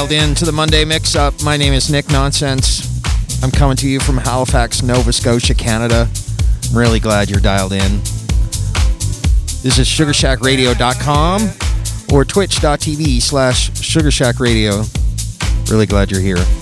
dialed in to the Monday Mix Up. My name is Nick Nonsense. I'm coming to you from Halifax, Nova Scotia, Canada. I'm really glad you're dialed in. This is sugarshackradio.com or twitch.tv slash sugarshackradio. Really glad you're here.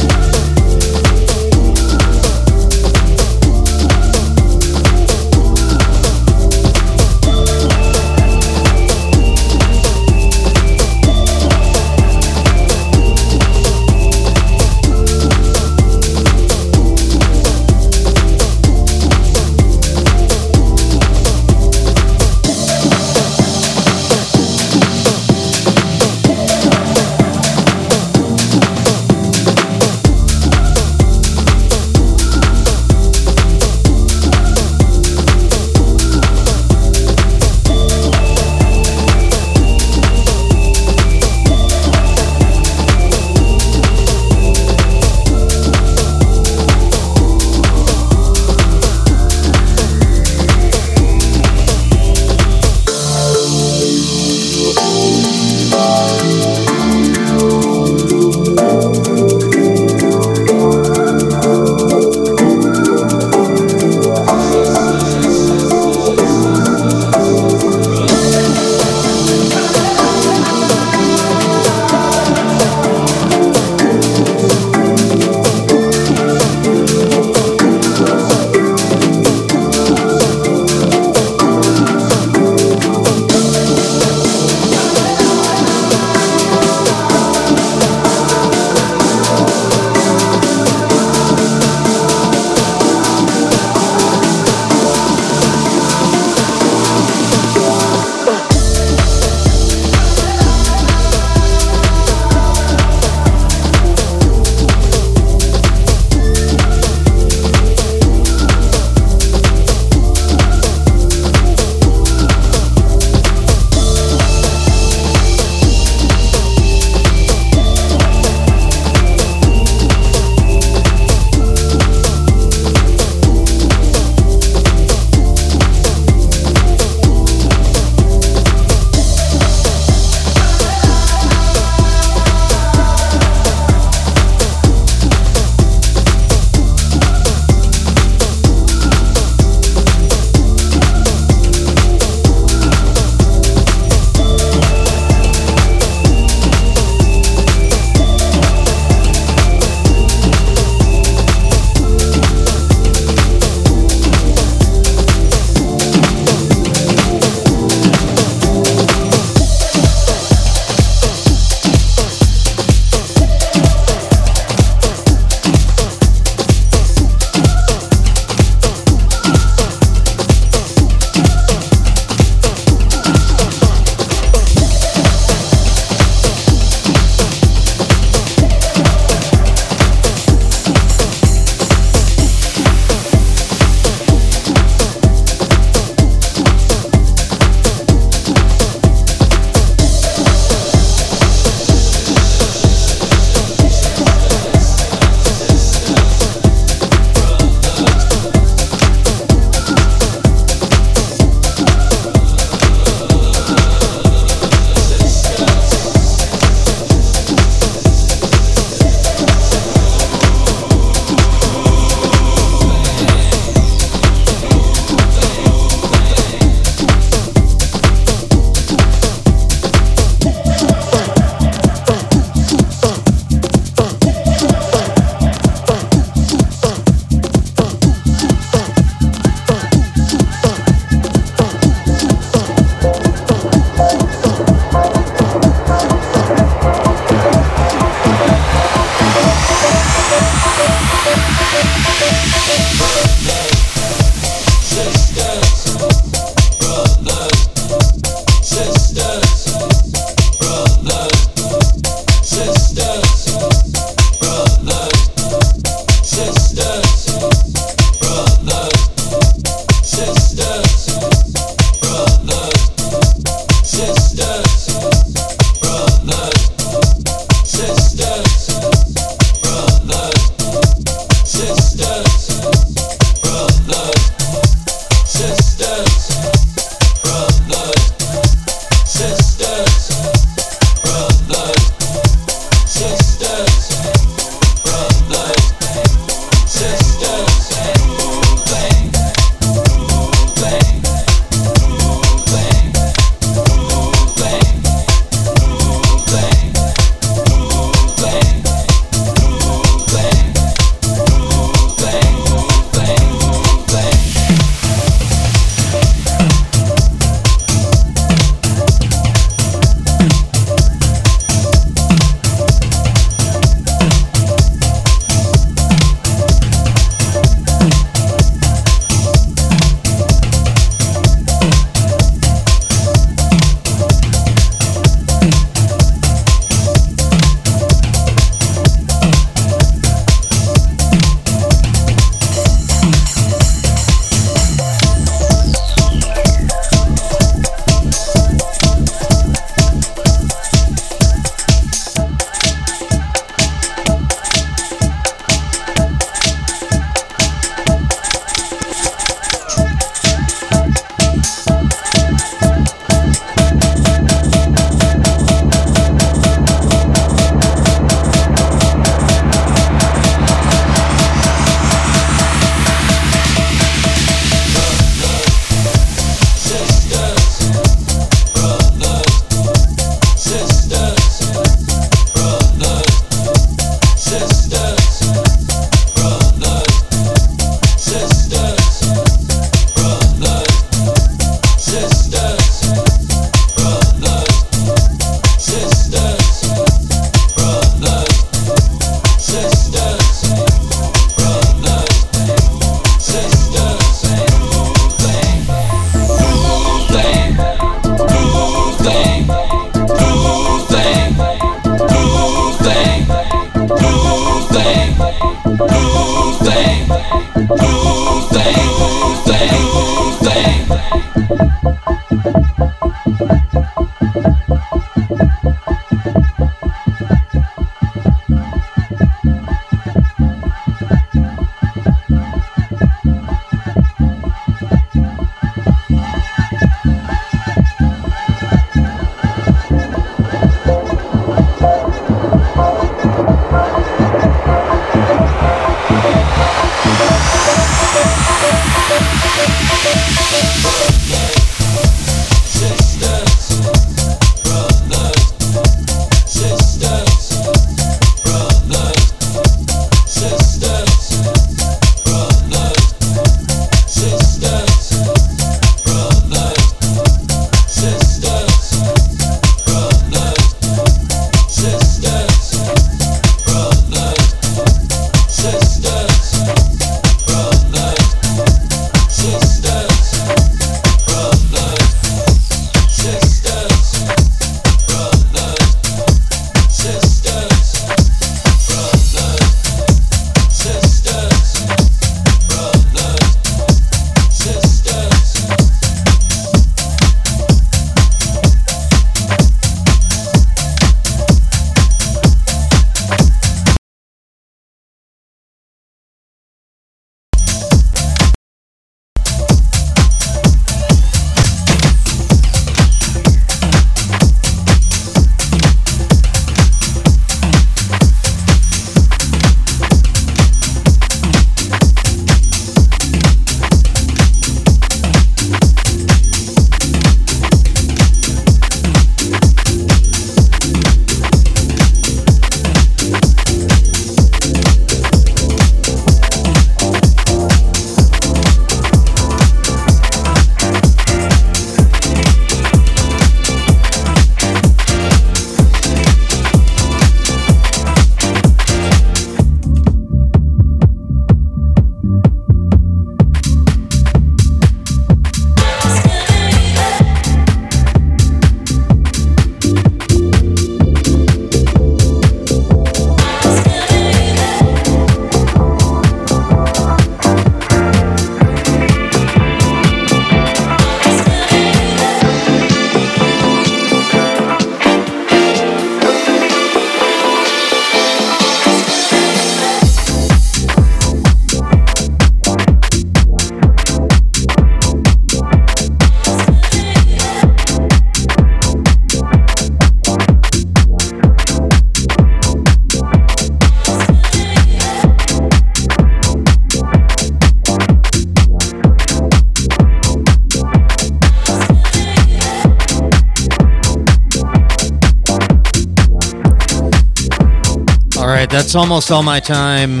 That's almost all my time.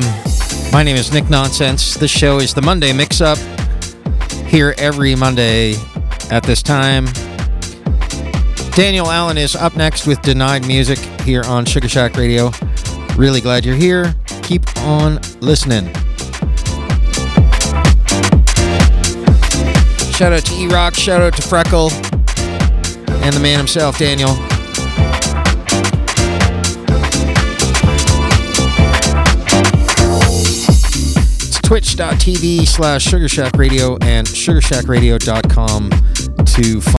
My name is Nick Nonsense. This show is the Monday Mix Up. Here every Monday at this time. Daniel Allen is up next with Denied Music here on Sugar Shack Radio. Really glad you're here. Keep on listening. Shout out to E Rock, shout out to Freckle, and the man himself, Daniel. twitch.tv slash Sugar Shack Radio and sugarshackradio.com to.